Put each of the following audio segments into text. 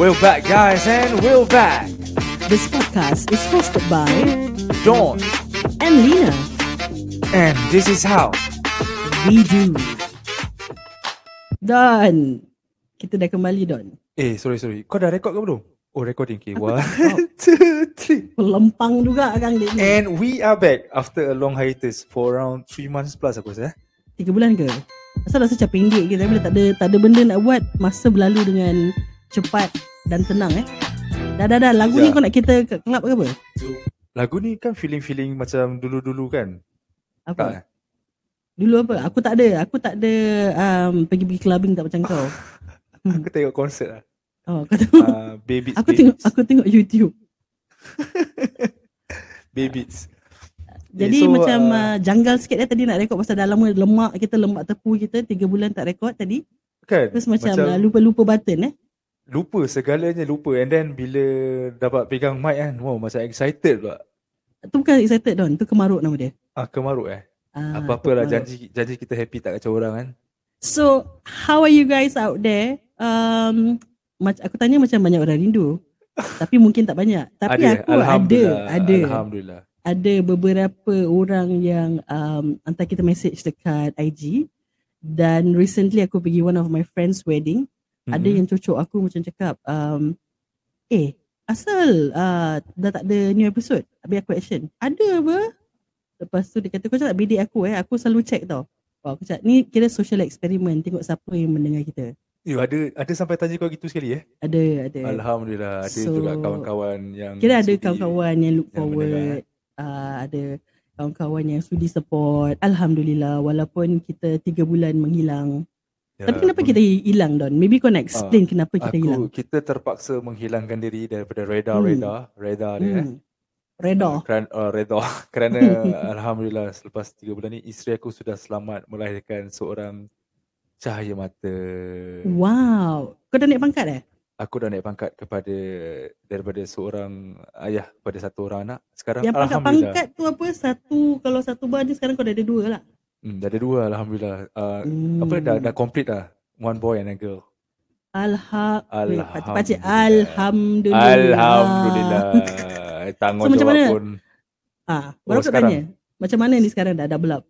We're back, guys, and we're back. This podcast is hosted by Dawn, and Lina. and this is how. We do. Don. Kita dah kembali Don. Eh, sorry, sorry. Kau dah record ke belum? Oh, recording. Okay, Aku one, two, three. Pelempang juga Kang dia ni. And we are back after a long hiatus for around three months plus aku rasa. eh. Tiga bulan ke? Asal rasa macam pendek ke Tapi tak ada, tak ada benda nak buat Masa berlalu dengan cepat dan tenang eh Dah dah dah Lagu Ya. ni kau nak kita ke club ke apa? Lagu ni kan feeling-feeling macam dulu-dulu kan? Tak Apa? eh? Dulu apa? Aku tak ada Aku tak ada um, Pergi-pergi clubbing tak macam kau Aku tengok konsert lah. Oh kau tahu Uh, Baby Aku tengok Aku tengok YouTube Babies. Jadi so, macam uh, uh, janggal sikit eh tadi nak rekod pasal dah lama lemak kita lemak tepu kita 3 bulan tak rekod tadi. Kan? Terus macam, macam uh, lupa-lupa button eh. Lupa segalanya lupa and then bila dapat pegang mic kan wow macam excited pula Tu bukan excited Don, tu kemaruk nama dia. ah kemaruk eh Ah, apa-apalah kemaruk. janji janji kita happy tak kacau orang kan So, how are you guys out there? Um, mac- aku tanya macam banyak orang rindu. tapi mungkin tak banyak. Tapi ada aku ada, ada. alhamdulillah Ada beberapa orang yang um, hantar kita message dekat IG. Dan recently aku pergi one of my friends wedding. Ada Mhm. yang cucuk aku macam cakap, um, eh, asal uh, dah tak ada new episode? Habis aku action. Ada apa? Lepas tu dia kata, kau cakap bidik aku eh. Aku selalu check tau. Oh, aku cakap, ni kira social experiment. Tengok siapa yang mendengar kita. Eh, ada ada sampai tanya kau gitu sekali eh Ada, ada. alhamdulillah ada So, juga kawan-kawan yang Kira ada kawan-kawan yang look yang mendengar, forward. Uh, ada kawan-kawan yang sudi support. Alhamdulillah. Walaupun kita tiga bulan menghilang. Ya, Tapi kenapa kita hilang Don? Maybe kau nak explain kenapa kita aku hilang. kita terpaksa menghilangkan diri daripada radar-radar radar dia eh Hmm. Reda. Kerana, uh, reda kerana alhamdulillah selepas tiga bulan ni isteri aku sudah selamat melahirkan seorang cahaya mata. Wow. Kau dah naik pangkat eh? Aku dah naik pangkat kepada daripada seorang ayah kepada satu orang anak. Sekarang Yang pangkat-pangkat tu apa? Satu, kalau satu bar ni sekarang kau dah ada dua lah. Hmm, dah ada dua alhamdulillah. Uh, Hmm. Apa dah dah complete dah. One boy and a girl. Alha Alhamdulillah. Alhamdulillah. Alhamdulillah. Tanggung So, macam mana? pun. Ah, baru Oh, sekarang? tanya. Macam mana ni sekarang dah double up?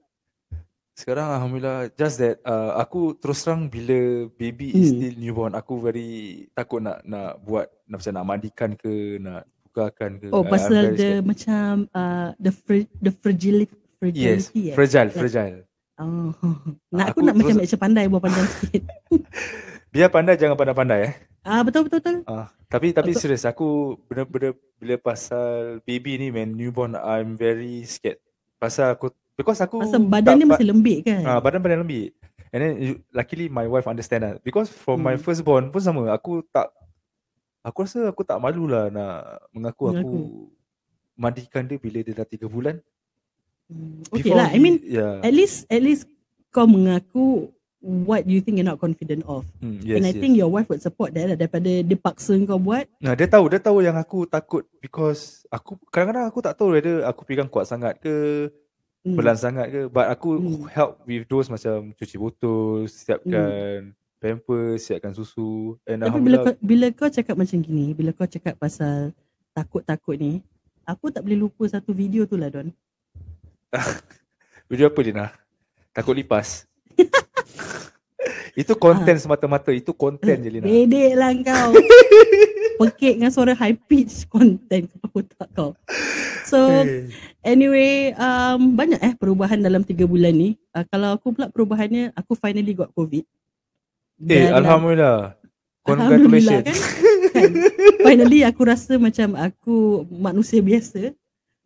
Sekarang alhamdulillah just that uh, aku terus terang bila baby is Hmm. still newborn aku very takut nak nak buat nak macam nak mandikan ke nak bukakan ke. Oh, pasal the scared. macam uh, the fr- the fragility Yes, fragility eh? fragile, fragile. Oh. Nak aku, Aku nak macam macam pandai buat panjang sikit. Biar pandai jangan pandai-pandai eh. Ah betul betul betul. Ah, tapi tapi Aku- serius aku benar-benar bila pasal baby ni man newborn I'm very scared. Pasal aku because aku Pasal badan dia masih lembik kan. Ah, badan badan lembik. And then you- luckily my wife understand lah. Because for my Hmm. firstborn pun sama. Aku tak aku rasa aku tak malu lah nak mengaku aku Mengaku. mandikan dia bila dia dah 3 bulan. Hmm, Okay Before lah. I mean yeah. at least at least kau mengaku what you think you're not confident of. Hmm, yes, And I yes. think your wife would support that lah daripada dia paksa kau buat. Nah, dia tahu, dia tahu yang aku takut because aku kadang-kadang aku tak tahu whether aku pegang kuat sangat ke, Hmm. pelan sangat ke, but aku Hmm. help with those macam cuci botol, siapkan pampers, siapkan susu and Tapi bila kau, bila kau cakap macam gini, bila kau cakap pasal takut-takut ni, aku tak boleh lupa satu video tu lah Don. video apa Lina? Takut lipas. itu konten semata-mata, itu konten je Lina. Bedek lah kau. Pekik dengan suara high pitch content kau tak kau. So Eh, anyway, um, banyak eh perubahan dalam tiga bulan ni. Uh, kalau aku pula perubahannya, aku finally got COVID. eh Dan, uh, alhamdulillah. Alhamdulillah Congratulations. kan? kan? Finally aku rasa macam aku manusia biasa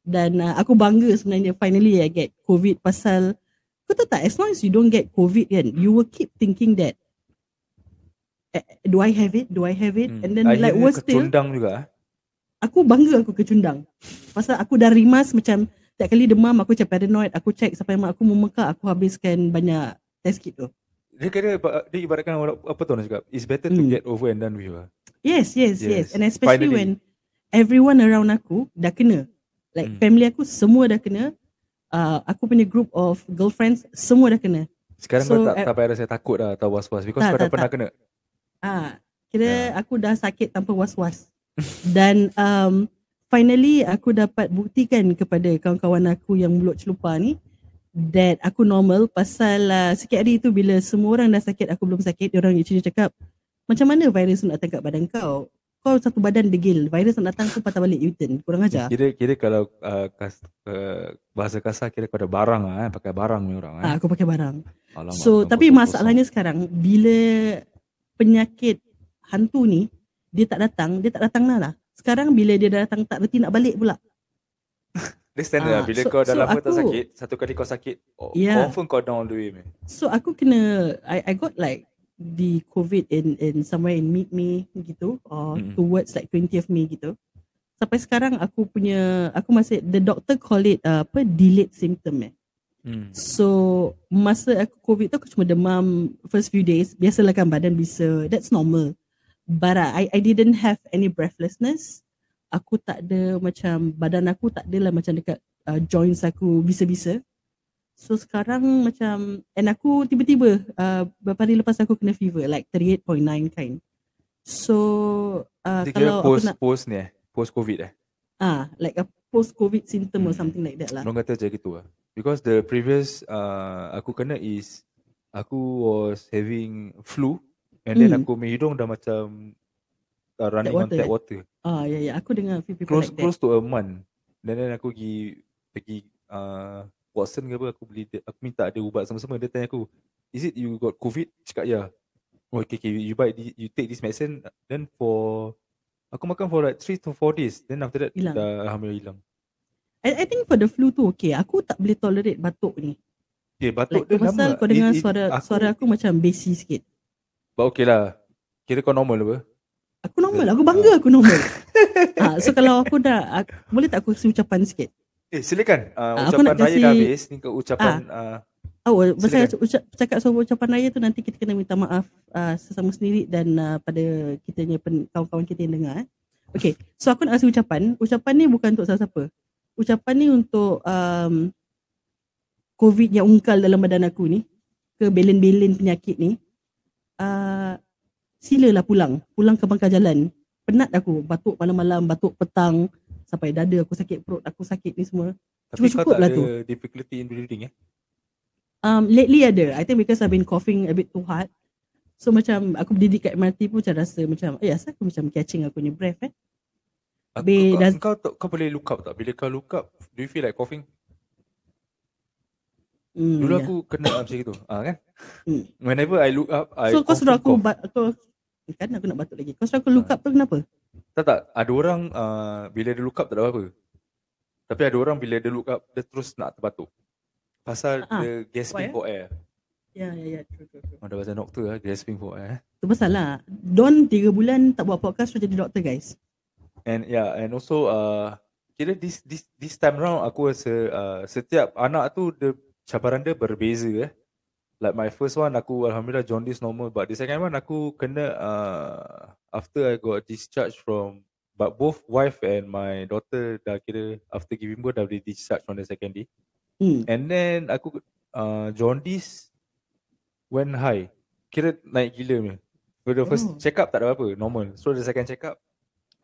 dan uh, aku bangga sebenarnya finally I get COVID pasal kau tahu tak as long as you don't get COVID kan you will keep thinking that eh, do I have it do I have it Hmm, and then like akhirnya worse still kecundang juga. ah. aku bangga aku kecundang pasal aku dah rimas macam tiap kali demam aku macam paranoid aku check sampai mak aku memekak aku habiskan banyak test kit tu Dia kira dia ibaratkan orang- apa tu nak cakap? It's better to Hmm. get over and done with. ah. Yes, yes, yes. Yes, And especially finally. when everyone around aku dah kena. Like Hmm. family aku semua dah kena. Uh, aku punya group of girlfriends semua dah kena. Sekarang So, kau tak, at- tak payah rasa takut lah atau was-was because Tak, kau dah tak, pernah tak. kena. Ah, Kira Ya. aku dah sakit tanpa was-was. Dan um, finally aku dapat buktikan kepada kawan-kawan aku yang mulut celupa ni that aku normal pasal uh, sikit hari tu bila semua orang dah sakit aku belum sakit dia orang actually cakap macam mana virus tu nak tangkap badan kau kau satu badan degil virus nak datang kau patah balik U-turn kurang ajar? Kira kira kalau uh, kas, uh, bahasa kasar kira kau ada barang lah eh, pakai barang ni orang eh. ah, aku pakai barang. Alamak, so tapi masalahnya sekarang bila penyakit hantu ni dia tak datang dia tak datang lah. Sekarang bila dia dah datang tak reti nak balik pula. Dia standard Ah, lah bila so- kau dah so lama tak aku- sakit Satu kali kau sakit Yeah. Confirm kau down the way man. So aku kena I I got like the COVID in in somewhere in mid May gitu or Mm-mm. towards like 20th May gitu. Sampai sekarang aku punya aku masih the doctor call it uh, apa delayed symptom eh. hmm. So masa aku COVID tu aku cuma demam first few days biasalah kan badan bisa that's normal. But uh, I I didn't have any breathlessness. Aku tak ada macam badan aku tak adalah macam dekat uh, joints aku bisa-bisa. So sekarang macam and aku tiba-tiba uh, beberapa hari lepas aku kena fever like 38.9 kind. So uh, Dia kalau post nak post ni eh Post covid eh ah like a post covid symptom or Hmm. something like that lah. Orang kata macam gitu lah Because the previous uh, Aku kena is Aku was having flu And then Hmm. aku punya hidung dah macam uh, Running on water, tap eh? water Ah ya ya aku dengar few people Close like that. close to a month And then aku pergi Pergi uh, Watson ke apa Aku beli dia- Aku minta ada ubat sama-sama Dia tanya aku Is it you got covid Cakap ya Oh okay, okay you buy this, You take this medicine Then for Aku makan for like 3 to 4 days Then after that Hilang. Dah Alhamdulillah hilang I, I think for the flu tu okay. Aku tak boleh tolerate batuk ni. Okay batuk Like dia pasal lama kau dengar It- it- suara aku, suara aku macam bassy sikit. But okay lah Kira kau normal apa Aku normal, aku bangga aku normal. ha, so kalau aku dah aku, boleh tak aku kasi ucapan sikit? Eh silakan uh, aku Ucapan nak raya dah kasi- habis Ni ke ucapan uh, Oh, pasal Silakan. ucap, cakap soal ucapan raya tu nanti kita kena minta maaf uh, sesama sendiri dan uh, pada kitanya pen, kawan-kawan kita yang dengar. Eh. Okay, so aku nak kasi ucapan. Ucapan ni bukan untuk siapa-siapa. Ucapan ni untuk um, COVID yang ungkal dalam badan aku ni, ke belen-belen penyakit ni. Uh, silalah pulang. Pulang ke bangka jalan. Penat aku batuk malam-malam, batuk petang, sampai dada aku sakit, perut aku sakit ni semua. Tapi Cukup-cukup tak lah ada tu. difficulty in breathing eh Um, lately ada. I think because I've been coughing a bit too hard. So macam aku berdiri kat MRT pun macam rasa macam, eh asal aku macam catching aku ni breath eh. Habis kau, dah- kau, kau, kau boleh look up tak? Bila kau look up Do you feel like coughing? Hmm, Dulu yeah. aku kena macam itu ah, kan? Hmm. Whenever I look up I So kau suruh aku, cough. ba- aku kan aku nak batuk lagi. Kau suruh aku look up tu kenapa? Tak tak Ada orang uh, Bila dia look up tak ada apa-apa Tapi ada orang bila dia look up Dia terus nak terbatuk Pasal Ah, dia gasping eh? for air Ya, ya, ya. True, true, true. Oh, dah baca doktor lah Gasping for air Tu pasal lah. Don 3 bulan tak buat podcast sudah jadi doktor guys. And yeah, and also uh, kira this this this time round aku rasa uh, setiap anak tu the cabaran dia berbeza eh. Like my first one aku alhamdulillah jaundice normal but the second one aku kena uh, after I got discharged from but both wife and my daughter dah kira after giving birth dah boleh discharge from the second day. Hmm. And then aku uh, jaundice went high. Kira naik gila punya. For the first Oh. check up tak ada apa-apa, normal. So the second check up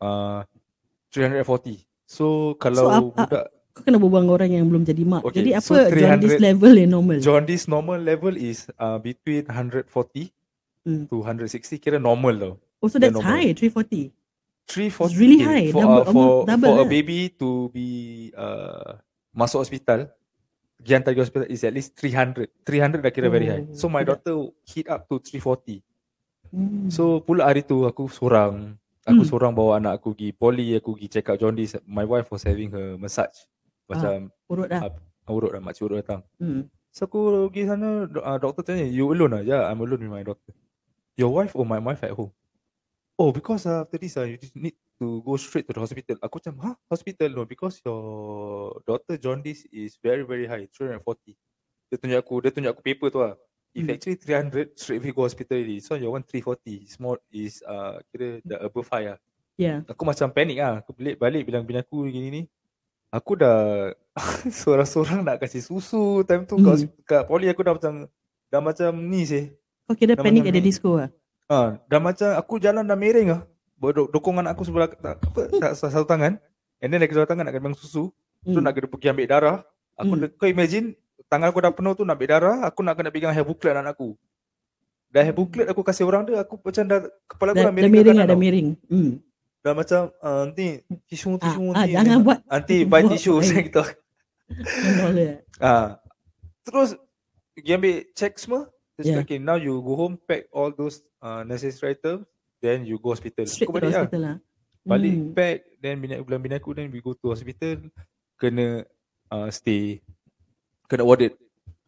uh, 340. So kalau a- budak Kau kena berbual dengan orang yang belum jadi mak. Okay, jadi so apa 300 jaundice level yang normal? jaundice normal level is uh, between 140 Hmm. to 160 kira normal tau. Oh so They're that's normal. high, 340. 340 It's really high, for, double- uh, for, double for a lah. baby to be uh, masuk hospital pergi hantar hospital is at least 300 300 dah kira very high Oh, so my tidak. daughter hit up to 340 Hmm. so pula hari tu aku sorang aku Hmm. sorang bawa anak aku pergi poli aku pergi check up jaundice my wife was having her massage macam urut dah. uh, urut lah makcik urut datang Hmm. so aku pergi sana uh, doktor tanya you alone lah yeah I'm alone with my daughter your wife or my wife at home oh because uh, after this uh, you just need to go straight to the hospital. Aku macam huh? Hospital? No because your daughter jaundice is very very high 340 dia tunjuk aku dia tunjuk aku paper tu lah. If Hmm. actually 300 straight away go hospital already. So your one 340 is more is uh, kira the above high lah. Yeah. aku macam panik ah aku balik balik bilang bini aku gini ni. Aku dah seorang-seorang nak kasih susu time tu kat, Hmm. kat poli aku dah macam dah macam ni sih Kau kira Dah panik ada disco lah. Ha, dah macam aku jalan dah miring ah. Berdok dokong anak aku sebelah tak, apa tak satu tangan. And then lagi satu tangan nak kena susu. Tu Hmm. nak kena pergi ambil darah. Aku Hmm. hmm. kau imagine tangan aku dah penuh tu nak ambil darah, aku nak kena pegang hair booklet anak aku. Dah hair booklet aku kasih orang dia, aku macam dah kepala aku Dah, dah dah miring. ke miring kanan ada tau. miring. Hmm. Dah macam uh, nanti tisu Ah, tisu ah, nanti. jangan buat nanti buy tisu saya dollar. Ah. Terus pergi ambil check semua. Terus Yeah. okay, now you go home pack all those uh, necessary items then you go hospital. Straight to the balik lah. hospital lah. Balik Hmm. pack then bini bulan bini aku then we go to hospital kena uh, stay kena warded.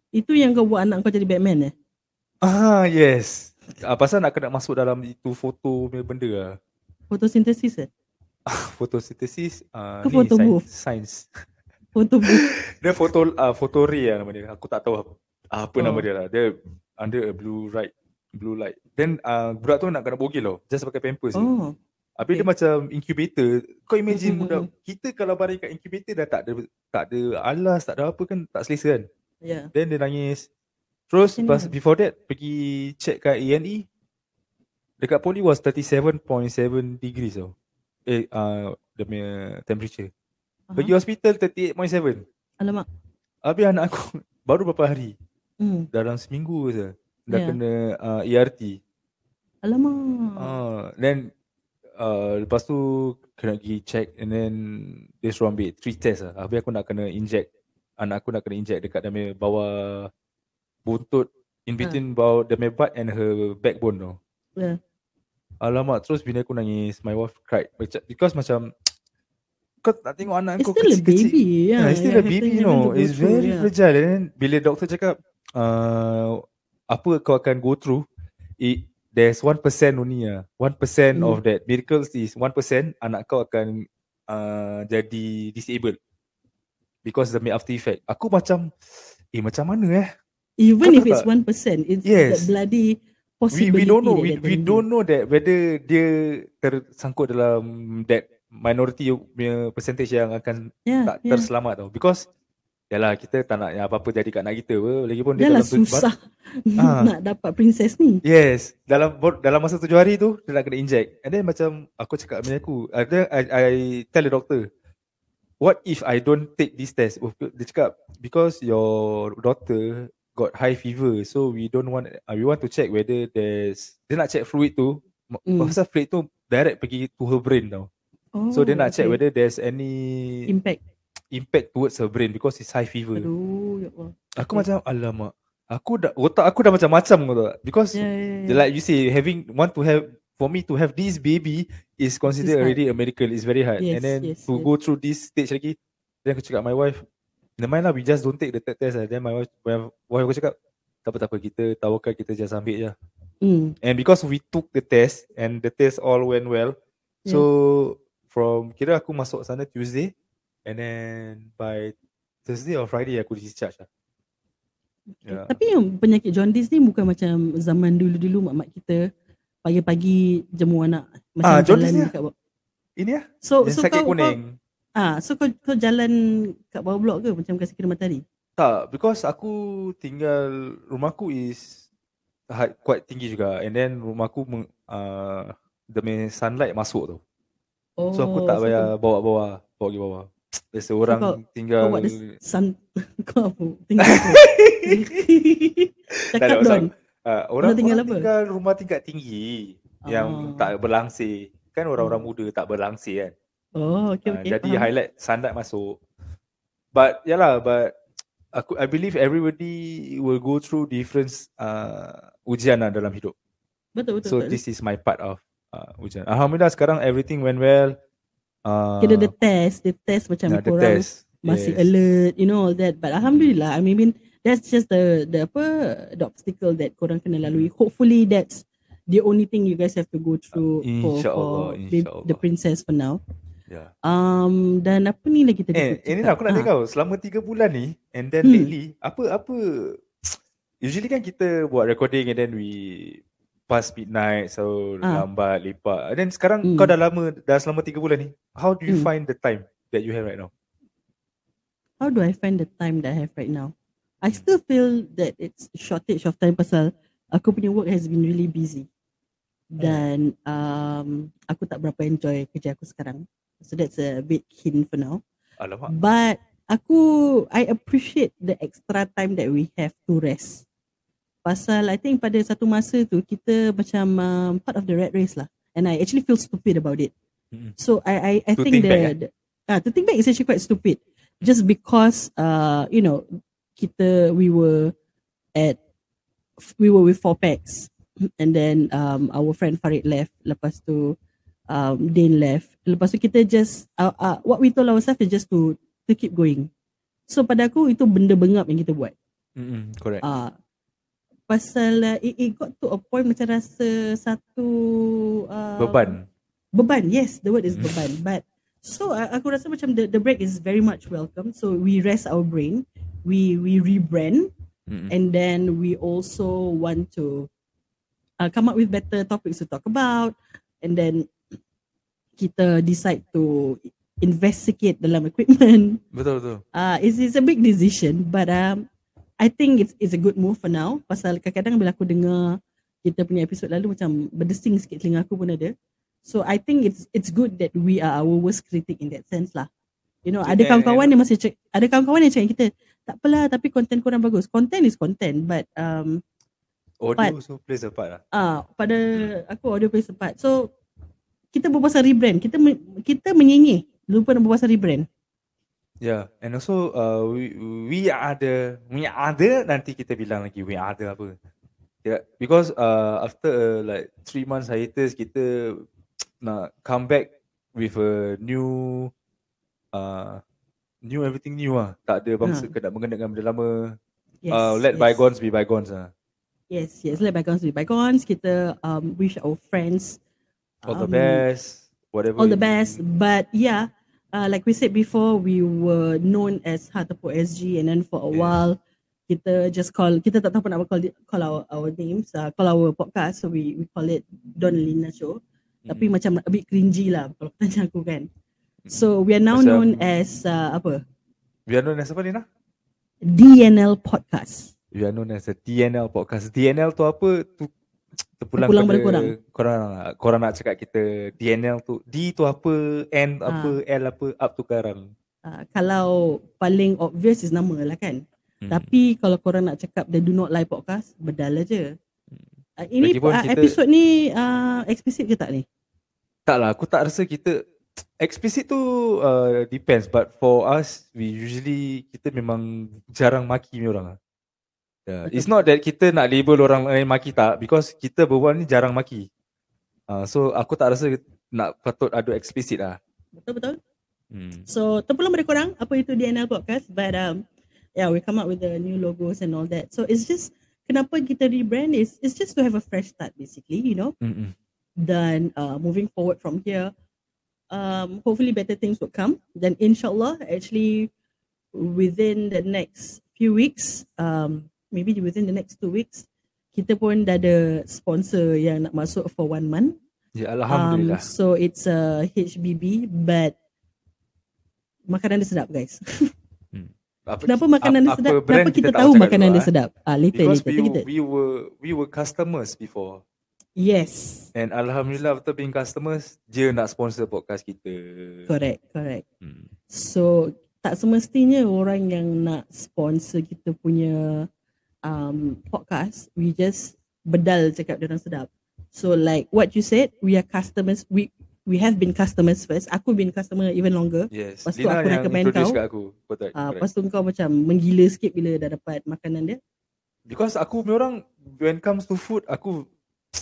Itu yang kau buat anak kau jadi Batman eh? Ah yes. Ah, pasal nak kena masuk dalam itu foto punya benda lah. Fotosintesis eh? Fotosintesis uh, Ke ni science, booth? science. Foto booth. Dia foto uh, foto ray lah nama dia. Aku tak tahu apa, apa Oh. nama dia lah. Dia under a blue light, blue light. Then uh, budak tu nak kena bogil tau. Just pakai pampers. Oh. Habis dia macam incubator. Kau imagine Mm, mm, budak kita kalau baring kat incubator dah tak ada tak ada alas, tak ada apa kan tak selesa kan. Yeah. Then dia nangis. Terus pas before that pergi check kat A&E. Dekat poli was 37.7 degrees tau. Eh uh, dia punya temperature. Pergi Aha. hospital 38.7. Alamak. Habis anak aku baru berapa hari Hmm. dalam seminggu je dah Ya. kena uh, ERT. Alamak. Uh, then uh, lepas tu kena pergi check and then dia suruh ambil three test lah. Habis aku nak kena inject anak aku nak kena inject dekat punya bawah buntut in between bawah dia punya butt and her backbone tau. Yeah. Alamak terus bini aku nangis. My wife cried because macam kau tak tengok anak It's kau still a kecil-kecil. baby. Yeah, Yeah, it's still yeah, a baby, you know. It's very yeah. fragile. And then bila doktor cakap, uh, apa kau akan go through, it, there's 1% only lah. 1% Hmm. of that miracles is 1% anak kau akan uh, jadi disabled. Because the after effect. Aku macam, eh macam mana eh? Even Kau if it's tak? 1%, it's Yes. that bloody We, possibility we don't know. We, we don't know that whether dia tersangkut dalam that minority punya percentage yang akan Yeah, tak yeah. terselamat tau. Because Yalah kita tak nak yang apa-apa jadi kat anak kita apa. Lagipun dia dalam tu- susah Ah. nak dapat princess ni. Yes, dalam dalam masa tujuh hari tu dia nak kena inject. And then macam aku cakap dengan aku, uh, then I, I tell the doctor, what if I don't take this test? Oh, Dia cakap because your daughter got high fever, so we don't want uh, we want to check whether there's dia nak check fluid tu. Mm. Pasal fluid tu direct pergi to her brain tau. Oh, So dia nak check okay. whether there's any impact. Impact towards her brain because it's high fever. Aduh, ya Allah. Aku Okay. macam alamak. Aku dah otak aku dah macam-macam kau tahu tak? Because Yeah, yeah, yeah. yeah. like you say having want to have for me to have this baby is considered It's hard. already a miracle. It's very hard. Yes, and then yes, to yes. go through this stage lagi, then aku cakap my wife, never mind lah, we just don't take the third test lah. Then my wife, wife, wife aku cakap, tak apa tak apa, kita tawakal kita just ambil je. Mm. And because we took the test and the test all went well, so from kira aku masuk sana Tuesday and then by Thursday or Friday aku discharge lah. Yeah. Tapi yang penyakit jaundice ni bukan macam zaman dulu-dulu mak-mak kita pagi-pagi jemur anak macam Ah, jalan jaundice ni dekat bawah. Ini lah, So yang so sakit kau, kau kuning. ah so kau, kau jalan kat bawah blok ke macam kasi kira matahari? Tak, because aku tinggal rumahku is height quite tinggi juga and then rumahku meng, uh, the main sunlight masuk tu. Oh, So aku tak so payah bawa-bawa, bawa pergi bawah. There's orang kau- tinggal Kau buat sun kau apa? Tinggal Cakap. Don. uh, orang, tinggal orang apa? tinggal rumah tingkat tinggi yang Oh. tak berlangsir. Kan orang-orang Hmm. muda tak berlangsir kan. Oh, okay, Ah, okay. jadi faham. highlight sunlight masuk. But yalah, but aku I believe everybody will go through different uh, ujian lah dalam hidup. Betul, betul. So betul. this is my part of uh, ujian. Alhamdulillah sekarang everything went well. Uh, Kira the test, the test macam yeah, the korang test. masih yes. alert, you know all that. But alhamdulillah, I mean that's just the the apa the obstacle that korang kena lalui. Hopefully that's the only thing you guys have to go through for, InsyaAllah, for the, the princess for now. Yeah. Um dan apa ni lagi tadi? Eh, ini lah aku nak Ah, tanya kau selama tiga bulan ni and then Hmm. lately apa apa usually kan kita buat recording and then we past midnight so Ah. lambat lepak and then sekarang Hmm. kau dah lama dah selama tiga bulan ni how do you Hmm. find the time that you have right now How do I find the time that I have right now? I still feel that it's shortage of time pasal aku punya work has been really busy. dan um, aku tak berapa enjoy kerja aku sekarang. So that's a bit hint for now. Alamak. But aku I appreciate the extra time that we have to rest. Pasal I think pada satu masa tu kita macam um, part of the rat race lah. And I actually feel stupid about it. So I I, I To think think the, back, eh? the ah, to think back is actually quite stupid. Just because uh you know kita we were at we were with four packs and then um our friend Farid left lepas tu um Dane left lepas tu kita just uh, uh, what we told ourselves is just to to keep going so pada aku itu benda bengap yang kita buat Mm-mm, correct. uh, pasal uh, it, it got to a point macam rasa satu uh, Beban. beban yes the word is Mm. beban but so uh, aku rasa macam the, the break is very much welcome so we rest our brain we we rebrand Mm-mm. and then we also want to uh, come up with better topics to talk about and then kita decide to investigate dalam equipment Betul betul. uh, it's, it's a big decision but um, I think it's it's a good move for now. Pasal kadang-kadang bila aku dengar kita punya episod lalu macam berdesing sikit telinga aku pun ada. So I think it's it's good that we are our worst critic in that sense lah. You know ada kawan-kawan yang masih cek ada kawan-kawan yang cakap kita tak apalah tapi konten korang bagus. Content is content but um, Audio But- also plays a part lah. ah pada aku audio play sempat so kita berbual pasal rebrand. Kita kita menyenyeh lupa nak berbual pasal rebrand Yeah, and also uh, we we are the we are the nanti kita bilang lagi we are the apa. Yeah, because uh, after uh, like three months hiatus kita nak come back with a new uh, new everything new ah. Tak ada bangsa Ha. kena mengenangkan benda lama. yes uh, let yes. bygones be bygones ah. Yes, yes. Let bygones be bygones. Kita um, wish our friends All the um, best, whatever. All the best. But yeah, uh, like we said before, we were known as Hatapo SG, and then for a Yeah. while, kita just call kita tak tahu nak call it- call our our names, uh, call our podcast. So we we call it Don Lina Show. Tapi Mm. macam a bit cringy lah kalau tanya aku kan. So we are now Macam- known as uh, apa? we are known as apa Lina? DNL Podcast. We are known as a DNL podcast. DNL tu apa? Tu terpulang, Terpulang pada pada korang. korang. Korang nak cakap kita DNL tu. D tu apa? N Ah. apa? L apa? Up tu karang. Uh, kalau paling obvious is nama lah kan. Hmm. Tapi kalau korang nak cakap The Do Not Lie podcast, bedal aja. Uh, ini Lagipun uh, kita- episod ni uh, eksplisit ke tak ni? Tak lah, aku tak rasa kita explicit tu uh, depends but for us we usually kita memang jarang maki ni orang. Yeah. It's not that kita nak label orang lain maki tak because kita berbual ni jarang maki. Uh, so aku tak rasa nak patut ada explicit lah. Betul-betul. Hmm. So terpulang pada korang apa itu DNL podcast but um yeah we come up with the new logos and all that. So it's just kenapa kita rebrand is it's just to have a fresh start basically, you know. Mm-mm. Then uh, moving forward from here, um, hopefully better things will come. Then inshallah, actually within the next few weeks, um, maybe within the next two weeks, kita pun dah ada sponsor yang nak masuk for one month. Ya Um, Alhamdulillah. so it's a HBB, but makanan dia sedap guys. Apa, Kenapa makanan dia sedap? Kenapa kita tak tahu makanan dulu, dia ah. sedap? Ah, later, Because later. we, kita. we were we were customers before. Yes, And Alhamdulillah after being customers, dia nak sponsor podcast kita. correct, correct. Hmm. So tak semestinya orang yang nak sponsor kita punya um, podcast, we just bedal cakap dia orang sedap. So like what you said, we are customers. We we have been customers first. Aku been customer even longer. Yes. Lepas tu Lina aku recommend kau. kat aku. Uh, correct. lepas tu kau macam menggila sikit bila dah dapat makanan dia. Because aku punya orang when comes to food, aku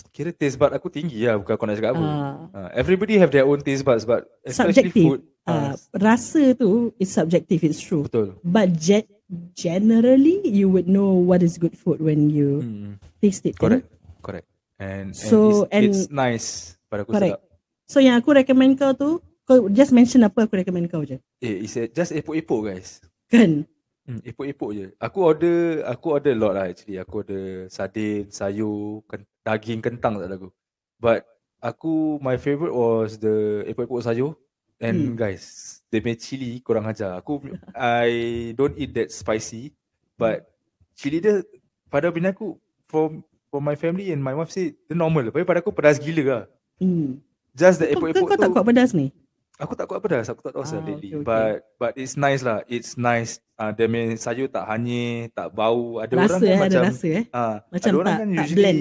kira taste bud aku tinggi lah bukan aku nak cakap apa. Uh, Uh, everybody have their own taste buds but especially Subjective. food. uh, Uh, rasa tu is subjective, it's true. betul. But ge- generally, you would know what is good food when you Hmm. taste it. kan? Correct. Correct. And, So, and, it's, and- it's nice pada aku Correct. sedap. So yang aku recommend kau tu, kau just mention apa aku recommend kau je. Eh, it's a, just epok-epok guys. Kan? Hmm, epok-epok je. Aku order aku order a lot lah actually. Aku order sardin, sayur, ken, daging kentang tak ada aku. But aku my favorite was the epok-epok sayur and Hmm. guys, the punya chili kurang ajar. Aku I don't eat that spicy but chili dia pada bini aku from for my family and my wife say dia normal. Tapi pada aku pedas gila lah. Hmm. Just the epok-epok kau tak tu. kuat pedas ni? Aku tak kuat pedas. Aku tak tahu asal Ah, lately. okay, okay. But but it's nice lah. It's nice. Ah, uh, dia punya sayur tak hanyir, tak bau. Ada orang Rasa kan eh, ada macam rasa eh. ah, Macam ada orang tak- kan tak usually blend.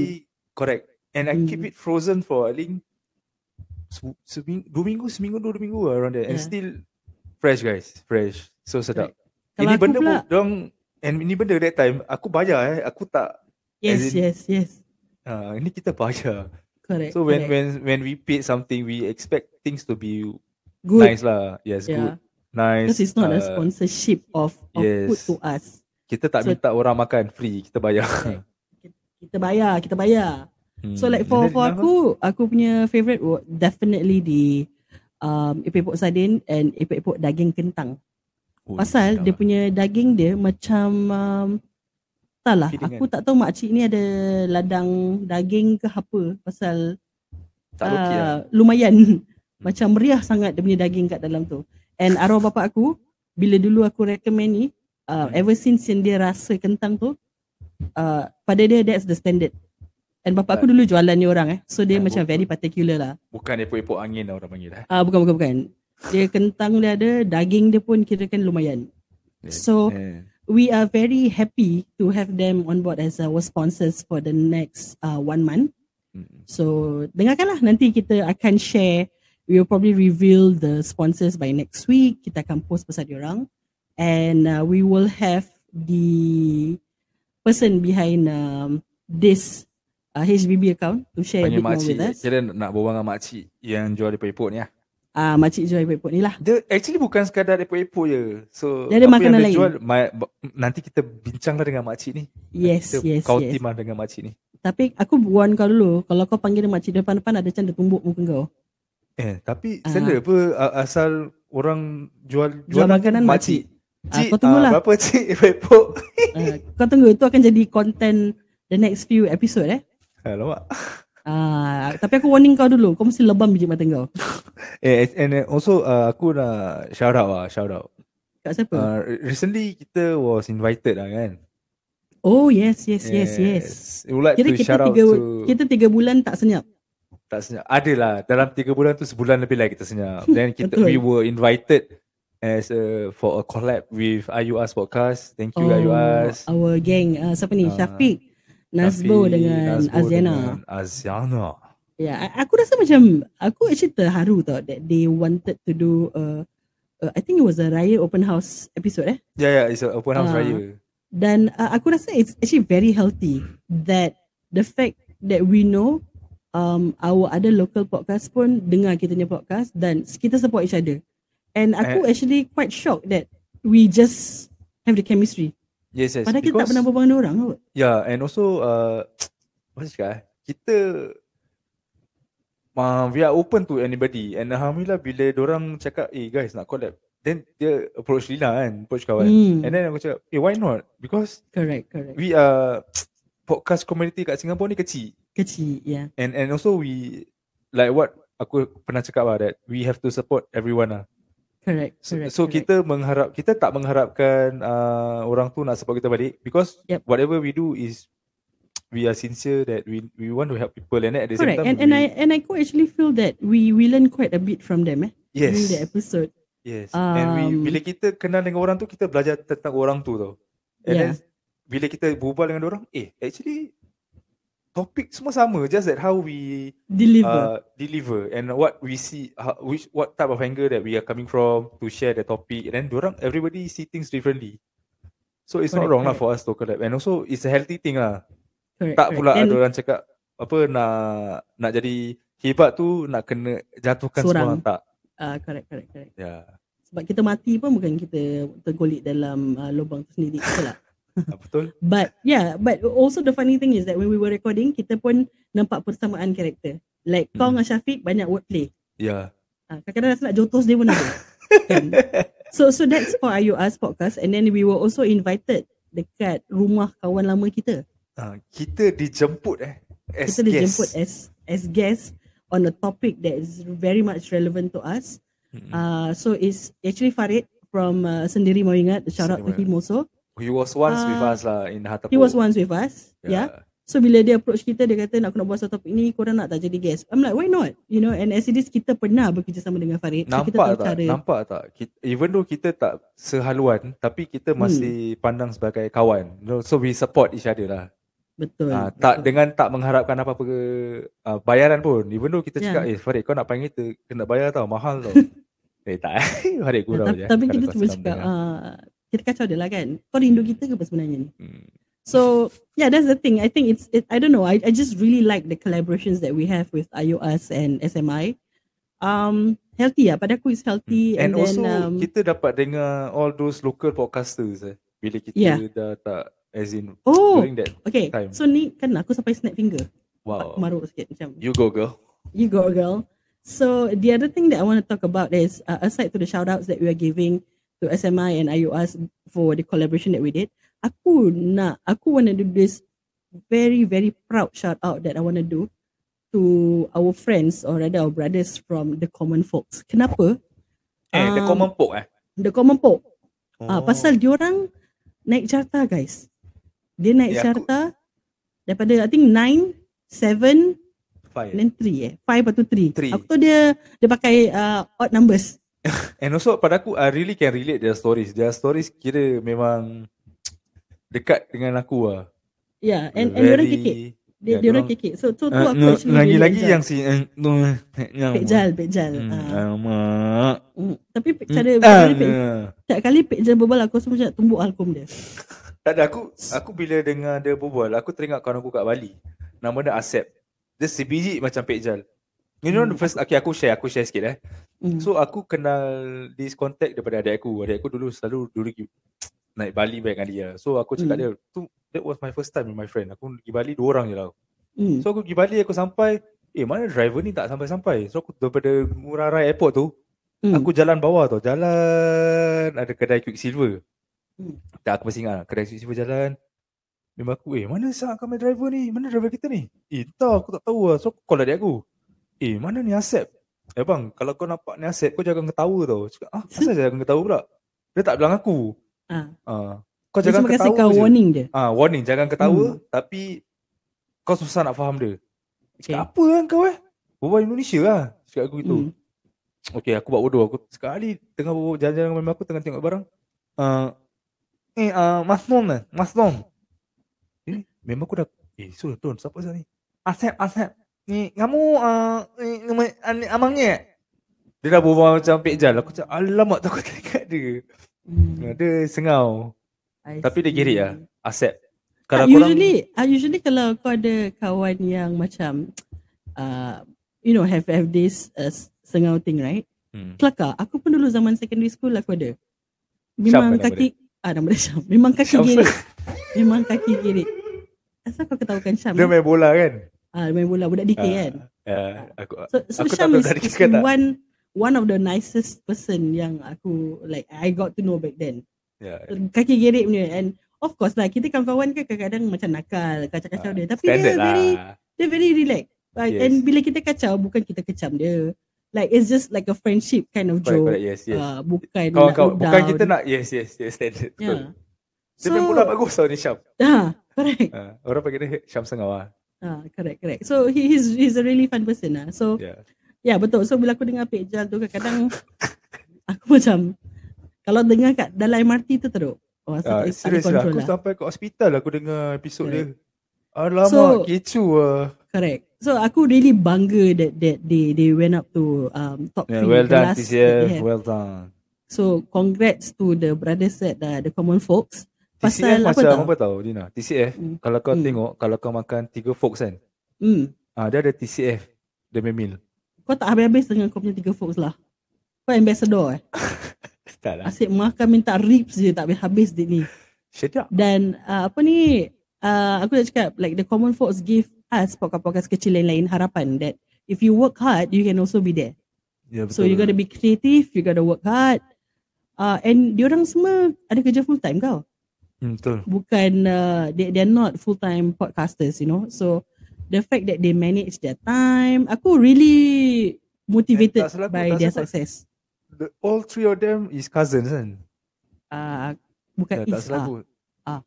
correct. And I keep Hmm. it frozen for I think se- seminggu, dua minggu, seminggu, dua minggu lah around there. And Yeah. still fresh guys. Fresh. So sedap. Kalau ini benda pula, dong and ini benda that time aku bayar eh. Aku tak yes, in- yes, yes. ah ini kita bayar. Correct. So when correct. when when we paid something we expect things to be good. nice lah. Yes, Yeah. good. Nice. Because it's not a uh, sponsorship of, of yes. food to us. Kita tak So- minta orang makan free, kita bayar. Kita bayar, kita bayar. Hmm. So like for for aku, aku punya favourite would definitely the um, epok-epok sardin and epok-epok daging kentang. Oh, Pasal dia lah. punya daging dia macam um, tak lah, aku tak tahu makcik ni ada ladang daging ke apa pasal tak lokek lah. uh, lumayan macam meriah sangat dia punya daging kat dalam tu. And arwah bapak aku bila dulu aku recommend ni uh, Hmm. ever since yang dia rasa kentang tu uh, pada dia that's the standard. And bapak aku dulu jualan ni orang eh. So dia Ah, macam betul. very particular lah. Bukan epok-epok angin lah orang panggil eh. Ah uh, bukan bukan bukan. Dia kentang dia ada, daging dia pun kira kan lumayan. So we are very happy to have them on board as our sponsors for the next uh, one month. So dengarkanlah nanti kita akan share. We will probably reveal the sponsors by next week. Kita akan post pasal diorang. And uh, we will have the person behind um, this uh, HBB account to share a Panggil bit more makcik. with us. Kira nak berbual dengan makcik yang jual epok-epok ni lah. Ah, uh, Makcik Joy Pepot ni lah. Dia actually bukan sekadar epok-epok je. So Dia ada makanan lain. jual, ma- ba- nanti kita bincanglah dengan makcik ni. Yes, kita yes, kau yes. team lah dengan makcik ni. Tapi aku warn kau dulu, kalau kau panggil dia makcik depan-depan ada macam dia tumbuk muka kau. Eh, tapi Ah. seller apa a- asal orang jual Jual jualan makanan makcik. Ah, Cik, kau tunggulah. ah, berapa cik epok-epok? Uh, kau tunggu, itu akan jadi content the next few episode eh. Alamak. Ah, tapi aku warning kau dulu, kau mesti lebam biji mata kau. Eh, and also uh, aku nak shout out lah, shout out. Kat siapa? Uh, recently kita was invited lah kan. oh yes, yes, yes, yes. Would like Kira kita shout out tiga, to kita tiga bulan tak senyap. Tak senyap. Ada lah dalam tiga bulan tu sebulan lebih lah kita senyap. Then kita Betul. we were invited as a, for a collab with IUS podcast. Thank you IUS. our gang. Uh, siapa ni? Ah, Syafiq, Nazbo Tapi dengan Nazbo Aziana. dengan Aziana. Ya, yeah, aku rasa macam aku actually terharu tau that they wanted to do uh, uh, I think it was a Raya open house episode eh. Yeah, yeah, it's a open house Ah. raya. Dan uh, aku rasa it's actually very healthy that the fact that we know um, our other local podcast pun dengar kita punya podcast dan kita support each other. And aku Eh. actually quite shocked that we just have the chemistry. Yes, yes. Padahal kita tak pernah berbual dengan orang kot. Yeah, and also uh, apa cakap eh? Kita uh, we are open to anybody and alhamdulillah bila orang cakap eh guys nak collab then dia approach Lina kan approach kawan Hmm. and then aku cakap eh why not because Correct, correct. we are podcast community kat Singapore ni kecil Kecil, yeah. and and also we like what aku pernah cakap lah that we have to support everyone lah Correct, So, correct. so correct. kita mengharap kita tak mengharapkan uh, orang tu nak support kita balik because Yep. whatever we do is we are sincere that we we want to help people and at the Correct. same time And and we, I and I could actually feel that we we learn quite a bit from them eh yes during the episode. yes and we Um, bila kita kenal dengan orang tu kita belajar tentang orang tu tau and Yeah. then bila kita berbual dengan orang eh actually topik semua sama just that how we Deliver. uh, deliver and what we see how, which what type of angle that we are coming from to share the topic and then orang everybody see things differently so it's not Correct, wrong lah correct. for us to collab and also it's a healthy thing lah correct, tak correct. pula ada orang cakap apa nak nak jadi hebat tu nak kena jatuhkan Seorang. semua orang tak uh, correct, correct, correct. ya Sebab kita mati pun bukan kita tergolek dalam uh, lubang tu sendiri. Betul tak? Ah, betul But yeah, but also the funny thing is that when we were recording, kita pun nampak persamaan karakter. Like kau Hmm. dengan Syafiq banyak wordplay. ya Uh, kadang-kadang rasa nak jotos dia pun ada. kan? So so that's for IUS podcast and then we were also invited dekat rumah kawan lama kita. Ah, kita dijemput eh as kita dijemput guest as as guests on a topic that is very much relevant to us. Uh, so it's actually Farid from uh, Sendiri Mau Ingat. Shout out to him also. He was once with uh, us lah in Hatapur He was once with us. Yeah. So bila dia approach kita dia kata nak aku nak buat satu topik ni korang nak tak jadi guest. I'm like why not? You know and as it is kita pernah bekerjasama dengan Farid. So kita Nampak tahu tak? cara. Nampak tak? Kita, even though kita tak sehaluan tapi kita Hmm. masih pandang sebagai kawan. So we support each other lah. Betul. Ah, tak betul. dengan tak mengharapkan apa-apa ke uh, bayaran pun. Even though kita Ya. cakap, eh Farid kau nak panggil kita kena bayar tau, mahal tau. eh tak, Farid Nah, gurau je. tapi kita cuma cakap uh, kita kacau dia lah kan. Kau rindu kita ke apa sebenarnya ni? Hmm. So yeah, that's the thing. I think it's it, I don't know. I I just really like the collaborations that we have with IOS and SMI. Um, healthy ya. Pada aku is healthy And, and, then also um, kita dapat dengar all those local podcasters eh. Bila kita Yeah. dah tak as in oh during that okay. time. So ni kan aku sampai snap finger. wow. Maruk sikit macam. You go girl. You go girl. So the other thing that I want to talk about is uh, aside to the shout outs that we are giving to SMI and IOS for the collaboration that we did, aku nak aku want to do this very very proud shout out that I want to do to our friends or rather our brothers from the common folks. Kenapa? Eh, the Um, common folk eh. The common folk. Oh. Ah, pasal diorang naik carta guys. Dia naik aku- carta daripada I think 9, 7 Fine. then 3 eh. 5 atau 3. Three. Aku tahu dia dia pakai uh, odd numbers. And also pada aku I really can relate their stories. Their stories kira memang dekat dengan aku lah. Yeah, and and diorang kekek. Dia Yeah, diorang- kekek. So tu tu Ah, aku no, actually lagi-lagi really yang si eh, no, yang Pekjal, Pekjal. Hmm, Ah. alamak. Mm, tapi Hmm, cara ah, nah. setiap kali Pekjal berbual aku rasa macam tumbuk alkum dia. Tak ada aku aku bila dengar dia berbual aku teringat kawan aku kat Bali. Nama dia Asep. Dia sebiji macam Pekjal. You know Hmm. the first okay aku share aku share sikit eh. Mm. So aku kenal this contact daripada adik aku. Adik aku dulu selalu dulu naik Bali banyak kali lah. So aku cakap Hmm. dia tu that was my first time with my friend. Aku pergi Bali dua orang je lah. Mm. So aku pergi Bali aku sampai eh mana driver ni tak sampai-sampai. So aku daripada Ngurah Rai Airport tu Mm. aku jalan bawah tu. Jalan ada kedai Quicksilver. Hmm. Tak aku masih ingat lah. Kedai Quicksilver jalan. Memang aku eh mana sah kami driver ni? Mana driver kita ni? Eh tak aku tak tahu lah. So aku call adik aku. Eh mana ni Asep? Eh bang kalau kau nampak ni Asep kau jangan ketawa tau. Cakap ah asal jangan ketawa pula? Dia tak bilang aku. Ah. Ah, kau Dia jangan ketawa kau je. warning je. Ah warning jangan ketawa Hmm. tapi kau susah nak faham dia. Okay. Cakap apa kan kau eh? Berbual Indonesia lah. Cakap aku gitu. Mm. Okay aku buat bodoh. Aku sekali tengah berbual jalan-jalan dengan aku tengah tengok barang. Uh, eh uh, Mas Nom lah. Mas Nom. Eh memang aku dah. Eh so tuan siapa sah ni? Asep Asep. Ni kamu uh, ni nama an- amangnya. Dia dah berbual macam pekjal. Aku cakap alamak takut teringat dia. Mm. Dia sengau. I Tapi dia see. gerik lah. Asep. Kalau korang usually, uh, usually kalau kau ada kawan yang macam, uh, you know, have have this uh, sengau thing, right? hmm. Kelakar. Aku pun dulu zaman secondary school aku ada. Memang Syam nama kaki, ah nama dia Syam. Memang kaki Syam. gerik. Memang kaki gerik. Asal kau ketahukan Syam? Dia main bola kan? Ah, dia main bola budak DK Ah, kan. Uh, aku So, so aku tak Syam tahu is, tak. one one of the nicest person yang aku like I got to know back then. Ya. Kaki gerik punya and of course lah kita kawan-kawan kan kadang-kadang macam nakal kacau-kacau Ah, dia tapi dia lah. very dia very relax. Right? Yes. And bila kita kacau bukan kita kecam dia. Like it's just like a friendship kind of Correct, joke. correct. Yes, yes. Uh, bukan nak kawan look bukan down. kita nak yes yes yes standard. Betul. Yeah. Dia main bola bagus tau ni Syam. Ah, correct. Uh, orang panggil dia Syam Sengau ah. Ah, correct, correct. So he, he's he's a really fun person lah. So Yeah. Ya betul. So bila aku dengar Pekjal tu kadang-kadang aku macam kalau dengar kat dalam MRT tu teruk. Oh, Uh, tak serius lah. Aku lah. sampai ke hospital aku dengar episod Correct. dia. Alamak, So- kecoh lah. Correct. So aku really bangga that that they they went up to um top Yeah, three. well done last had. well done. So congrats to the brothers at uh, the common folks. TCF Pasal macam tau? apa tahu Dina? TCF Hmm. kalau kau Hmm. tengok kalau kau makan tiga folks kan. Hmm. Ah dia ada TCF dia punya meal. Kau tak habis-habis dengan kau punya tiga folks lah. Kau ambassador eh. Tak lah. Asyik makan minta ribs je tak habis-habis dia ni. Sedap. Dan uh, apa ni uh, aku nak cakap like the common folks give us podcast-podcast kecil lain-lain harapan that if you work hard you can also be there. Ya So you gotta be creative, you gotta work hard. Uh, and diorang semua ada kerja full time kau. Hmm, betul. Bukan uh, they they're not full time podcasters, you know. So the fact that they manage their time, aku really motivated aku, by their salah. success. The, all three of them is cousins kan? Uh, bukan tak is salah ah. Ah.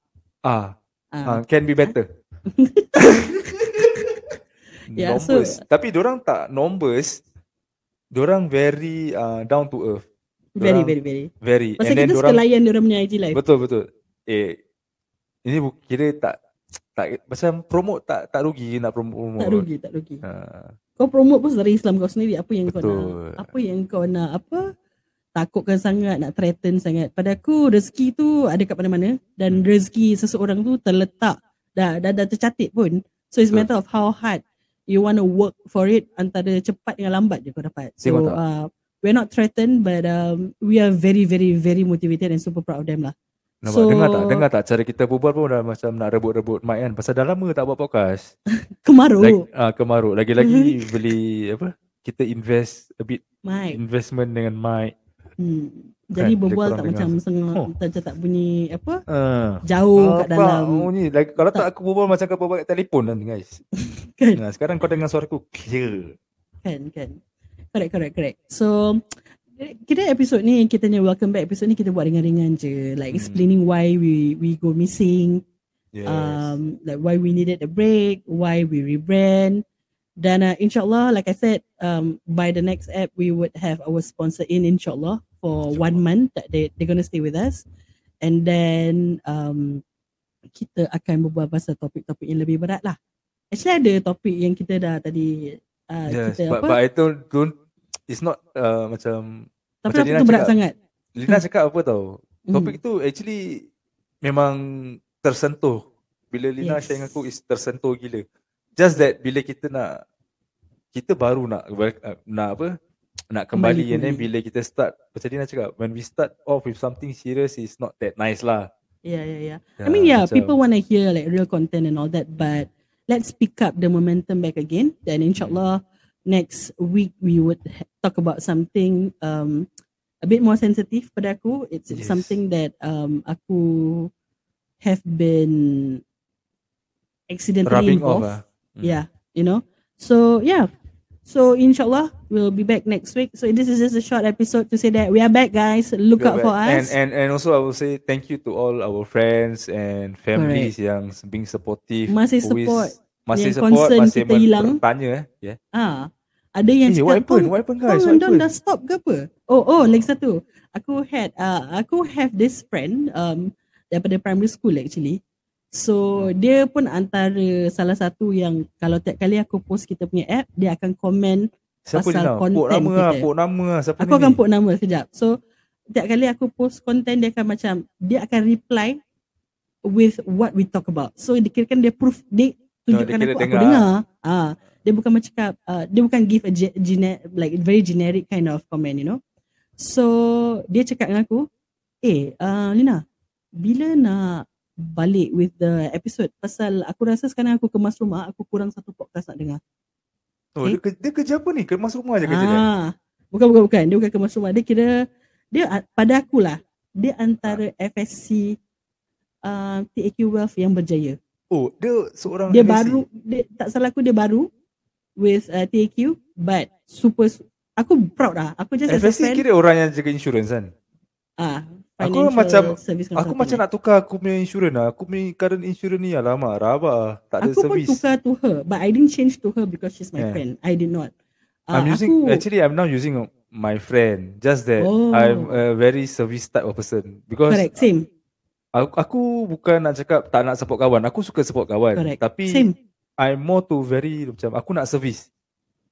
Ah. Ah, uh, can be better. Yeah, so- numbers. Tapi orang tak numbers. Orang very uh, down to earth. very dorang- very very. Very. Pasal And kita suka layan dia punya IG live. betul betul. Eh ini kira tak tak macam promote tak tak rugi nak promote promote. Tak rugi, tak rugi. Uh, Kau promote pun dari Islam kau sendiri. Apa yang kau Betul. nak? Apa yang kau nak? Apa? Takutkan sangat, nak threaten sangat. Pada aku, rezeki tu ada kat mana-mana. Dan rezeki seseorang tu terletak. Dah, dah, dah tercatat pun. So it's a Betul. matter of how hard you want to work for it. Antara cepat dengan lambat je kau dapat. So uh, we're not threatened but um, we are very, very, very motivated and super proud of them lah. Nampak So- dengar tak? Dengar tak cara kita berbual pun dah macam nak rebut-rebut mic kan. Pasal dah lama tak buat podcast. Kemaruk. Lagi, uh, kemaruk. Lagi-lagi beli apa? Kita invest a bit Mike. investment dengan mic. Hmm. Jadi Kan, berbual tak korang macam dengar. sengah, Oh. tak, tak bunyi apa? Uh. Jauh kat dalam. Oh, ni, like, kalau tak aku berbual macam kau berbual kat telefon kan guys. Kan? Nah, sekarang kau dengar suara aku clear. Kan, kan. Correct, correct, correct. So, kita episod ni, kita ni welcome back episod ni kita buat ringan-ringan je. Like Hmm. explaining why we we go missing, Yes. um, like why we needed a break, why we rebrand. Dan uh, insyaAllah, like I said, um, by the next app, we would have our sponsor in insyaAllah for one month that they, they're going to stay with us. And then um, kita akan berbual pasal topik-topik yang lebih berat lah. Actually ada topik yang kita dah tadi uh, yes, kita but, apa, but I don't, don't it's not uh, macam tapi macam Lina tu berat cakap. sangat. Lina cakap apa tau? Hmm. Topik tu actually memang tersentuh. Bila Lina Yes. share dengan aku is tersentuh gila. Just that bila kita nak kita baru nak uh, nak apa? Nak kembali, Kembali, and then bila kita start macam Lina cakap when we start off with something serious is not that nice lah. Yeah, yeah, yeah. I mean, yeah, macam- people want to hear like real content and all that, but let's pick up the momentum back again. Then inshallah, next week we would talk about something um a bit more sensitive pada aku. It's, it's Yes. something that um aku have been accidentally rubbing off involved. ah. Mm. Yeah, you know. So yeah. So inshallah we'll be back next week. So this is just a short episode to say that we are back, guys. Look Go out for us. And and and also I will say thank you to all our friends and families yang being supportive. Masih support. Masih Yang support, masih bertanya eh. Yeah. Ah, ada yang Eh, cakap what happened? "Kau- What happened guys? What London happened? dah stop ke apa? Oh, oh, lagi satu. Aku had, uh, aku have this friend um, daripada primary school actually. So, dia pun antara salah satu yang kalau tiap kali aku post kita punya app, dia akan komen. Siapa pasal content nama lah, kita. put nama lah. Siapa Aku ni akan put nama sekejap. So, tiap kali aku post content, dia akan macam, dia akan reply with what we talk about. So, dia kira dia proof, dia tunjukkan kira aku, dengar. aku dengar. Ah, dia bukan macam cakap, uh, dia bukan give a ge- gene- like very generic kind of comment, you know. So, dia cakap dengan aku, eh, uh, Lina, bila nak balik with the episode? Pasal aku rasa sekarang aku kemas rumah, aku kurang satu podcast nak dengar. Oh, dia, ke- dia kerja apa ni? Kemas rumah je kerja dia. Ah, bukan bukan bukan. Dia bukan kemas rumah. Dia kira dia ah, pada aku lah. Dia antara FSC uh, TAQ Wealth yang berjaya. Oh, dia seorang Dia LSE. baru dia, tak salah aku dia baru with uh, TAQ but super aku proud lah. Aku just as a FSC friend kira orang yang jaga insurans kan? ah Aku macam service Aku macam eh. nak tukar aku punya insurans lah. Aku punya current insurans ni alamak rabak. Tak ada Aku pun servis. tukar to her but I didn't change to her because she's my Yeah. friend. I did not. I'm Ah, using aku, actually I'm now using my friend. Just that Oh. I'm a very service type of person because correct same aku, aku bukan nak cakap tak nak support kawan. Aku suka support kawan. correct Tapi same I'm more to very macam aku nak service.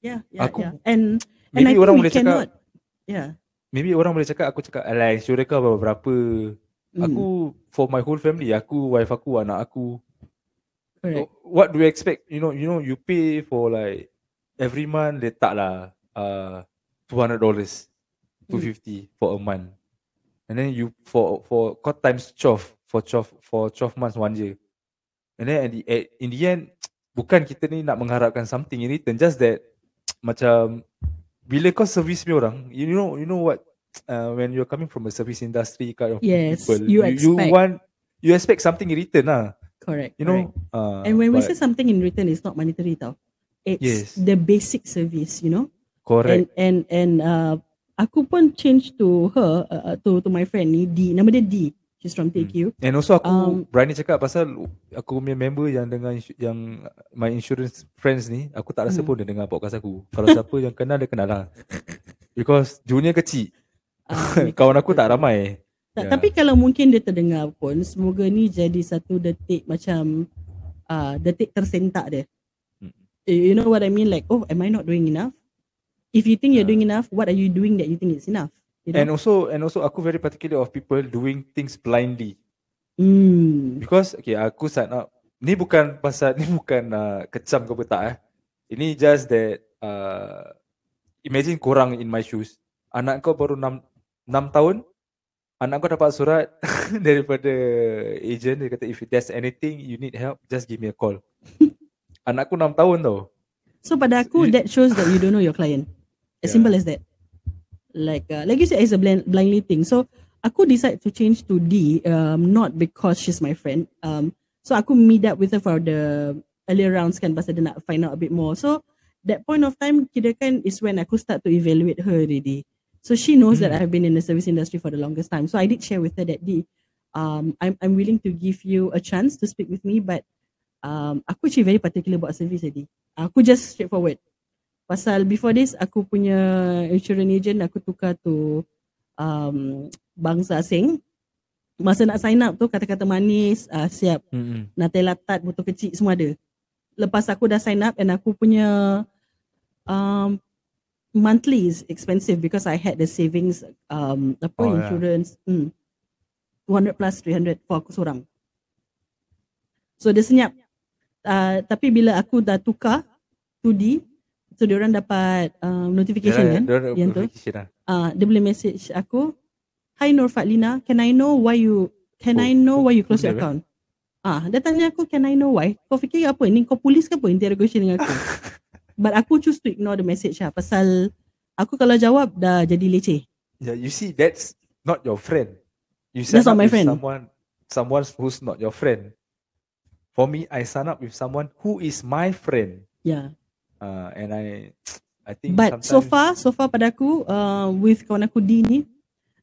yeah yeah aku- yeah and and Maybe I orang boleh cakap cannot yeah maybe orang boleh cakap aku cakap alah insurans kau berapa berapa. mm, Aku for my whole family, aku wife aku, anak aku. correct What do you expect? You know, you know you pay for like every month letak lah uh $200 250 for a month. And then you for for kau times 12 for 12 for 12 months one year. And then at the, at, in the end bukan kita ni nak mengharapkan something in return just that macam bila kau service punya orang you know you know what uh, when you're coming from a service industry kind of Yes, people you you, expect. want you expect something in return lah correct you correct. know uh, And when we but- say something in return, it's not monetary tau. It's Yes. the basic service, you know. correct And and and uh, aku pun change to her uh, to to my friend ni D. Nama dia D. She's from TQ. And also aku Um, berani cakap pasal aku punya member yang dengan yang my insurance friends ni, aku tak rasa Hmm. pun dia dengar podcast aku. Kalau siapa yang kenal dia kenal lah. Because junior kecil. Ah, Kawan aku tak ramai. Tak, Ya. Tapi kalau mungkin dia terdengar pun, semoga ni jadi satu detik macam uh, detik tersentak dia. Mm. You know what I mean? Like, oh, am I not doing enough? If you think you're Ah. doing enough, what are you doing that you think it's enough? You And know? also and also aku very particular of people doing things blindly. Hmm. Because okay, aku sign up. Ni bukan pasal ni bukan uh, kecam ke tak eh. Ini just that uh, imagine korang in my shoes. Anak kau baru 6 6 tahun. Anak kau dapat surat daripada agent dia kata if there's anything you need help just give me a call. Anakku 6 tahun tau. So pada aku, that shows that you don't know your client. As Yeah. simple as that. Like, uh, like you said, it's a blind, blindly thing. So aku decide to change to D, um, not because she's my friend. Um, so aku meet up with her for the earlier rounds kan, pasal dia nak find out a bit more. So that point of time, kira kan is when aku start to evaluate her already. So she knows that Hmm. I've been in the service industry for the longest time. So I did share with her that D, um, I'm I'm willing to give you a chance to speak with me, but um, aku actually very particular about service tadi. Aku just straightforward. Pasal before this, aku punya insurance agent aku tukar to um, bangsa asing. Masa nak sign up tu kata-kata manis, uh, siap, Hmm. Nutella tart, botol kecil semua ada. Lepas aku dah sign up and aku punya um, monthly is expensive because I had the savings um, apa Oh, yeah. insurance hmm, 200 plus 300 for aku seorang. So dia senyap. Uh, tapi bila aku dah tukar 2D, so dia orang dapat um, notification kan, yang tu. notification lah. uh, dia boleh message aku, Hi Nur Fatlina, can I know why you can Oh, I know why you close your eh? account? Ah, dia tanya aku, can I know why? Kau fikir apa? Ni kau polis ke apa? Interrogation dengan aku. But aku choose to ignore the message lah. Pasal aku kalau jawab dah jadi leceh. Yeah, you see, that's not your friend. You That's sign not up my with friend. someone, someone who's not your friend. For me, I sign up with someone who is my friend. Yeah. Uh, and I, I think But so far, so far pada aku, uh, with kawan aku D ni,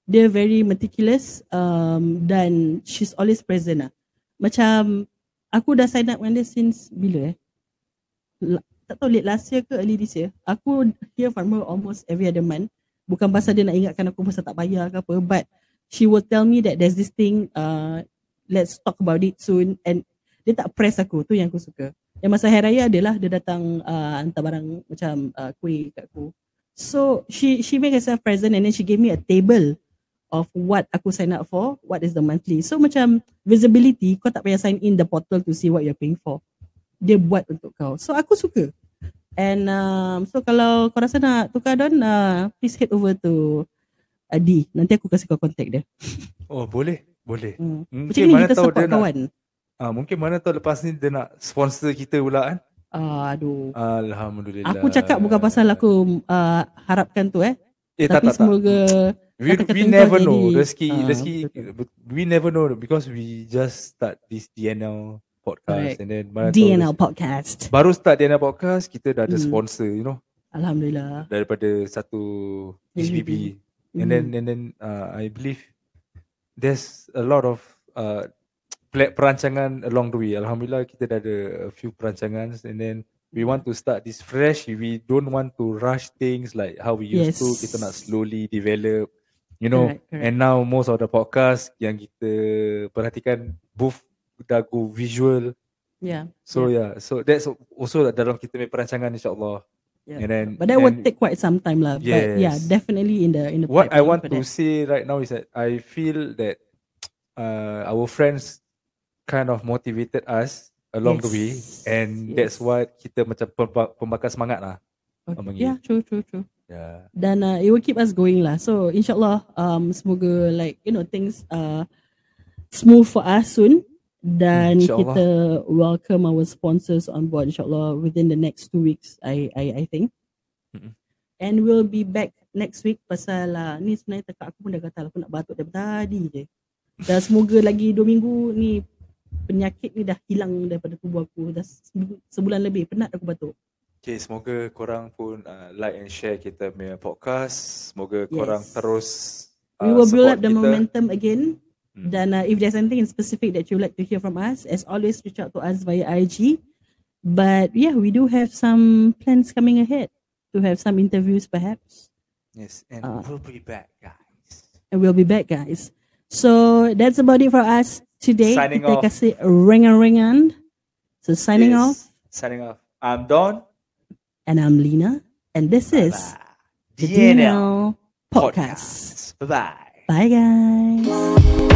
dia very meticulous um, dan she's always present lah. Macam aku dah sign up dengan dia since bila eh? La- tak tahu late last year ke early this year. Aku hear from her almost every other month. Bukan pasal dia nak ingatkan aku pasal tak bayar ke apa. But she will tell me that there's this thing, uh, let's talk about it soon. And dia tak press aku. Tu yang aku suka. Yang masa hari raya adalah dia datang uh, hantar barang macam uh, kuih kat aku. So she she make herself present and then she gave me a table of what aku sign up for, what is the monthly. So macam visibility, kau tak payah sign in the portal to see what you're paying for. Dia buat untuk kau. So aku suka. And um, so kalau kau rasa nak tukar Don, uh, please head over to uh, D. Nanti aku kasih kau contact dia. Oh, boleh. Boleh. Hmm. Mungkin Macam ni mana kita tahu support dia nak, kawan. Ah, mungkin mana tahu lepas ni dia nak sponsor kita pula kan. Uh, aduh. Alhamdulillah. Aku cakap bukan pasal aku uh, harapkan tu eh. eh, tapi tak, tak. semoga We, we never jadi- know. Rezeki, Ah, rezeki, betul. we never know because we just start this DNL podcast Correct. and then mana tahu DNL rezeki- podcast. Baru start DNL podcast, kita dah ada Hmm. sponsor, you know, Alhamdulillah. daripada satu HBB. And then and then uh, I believe there's a lot of uh, perancangan along the way. Alhamdulillah kita dah ada a few perancangan and then we want to start this fresh. We don't want to rush things like how we used to. Yes. Kita nak slowly develop. You know, Correct, correct. and now most of the podcast yang kita perhatikan both dah go visual. Yeah. So yeah, so that's also dalam kita punya perancangan insyaAllah. yeah. And then But that would take quite some time lah. But yeah, Yes. definitely in the in the what I want to that. say right now is that I feel that uh, our friends kind of motivated us along the way Yes, and yes. that's what kita macam pemba- pembakar semangat lah. Okay. Yeah, true, true, true. Yeah. Dan uh, it will keep us going lah. So insyaAllah, um, semoga like you know things uh smooth for us soon. Dan kita welcome our sponsors on board insyaAllah within the next two weeks. I I I think. Mm-mm. And we'll be back next week pasal uh, ni sebenarnya tekak aku pun dah gatal aku nak batuk daripada tadi je. Dan semoga lagi dua minggu ni penyakit ni dah hilang daripada tubuh aku. Dah sebulan lebih penat aku batuk. Okay, semoga korang pun uh, like and share kita punya podcast. Semoga Yes. korang terus We uh, will build up the kita. momentum again. Mm. Dan uh, if there's anything in specific that you'd like to hear from us, as always, reach out to us via IG. But yeah, we do have some plans coming ahead to have some interviews perhaps. Yes, and Uh, we'll be back, guys. And we'll be back, guys. So that's about it for us today. Signing Kita ring kasih ring and So signing Yes, off. Signing off. I'm Don. And I'm Lena. And this is Bye-bye. the DNL DNL Podcast. Podcast. Bye bye. Bye, guys.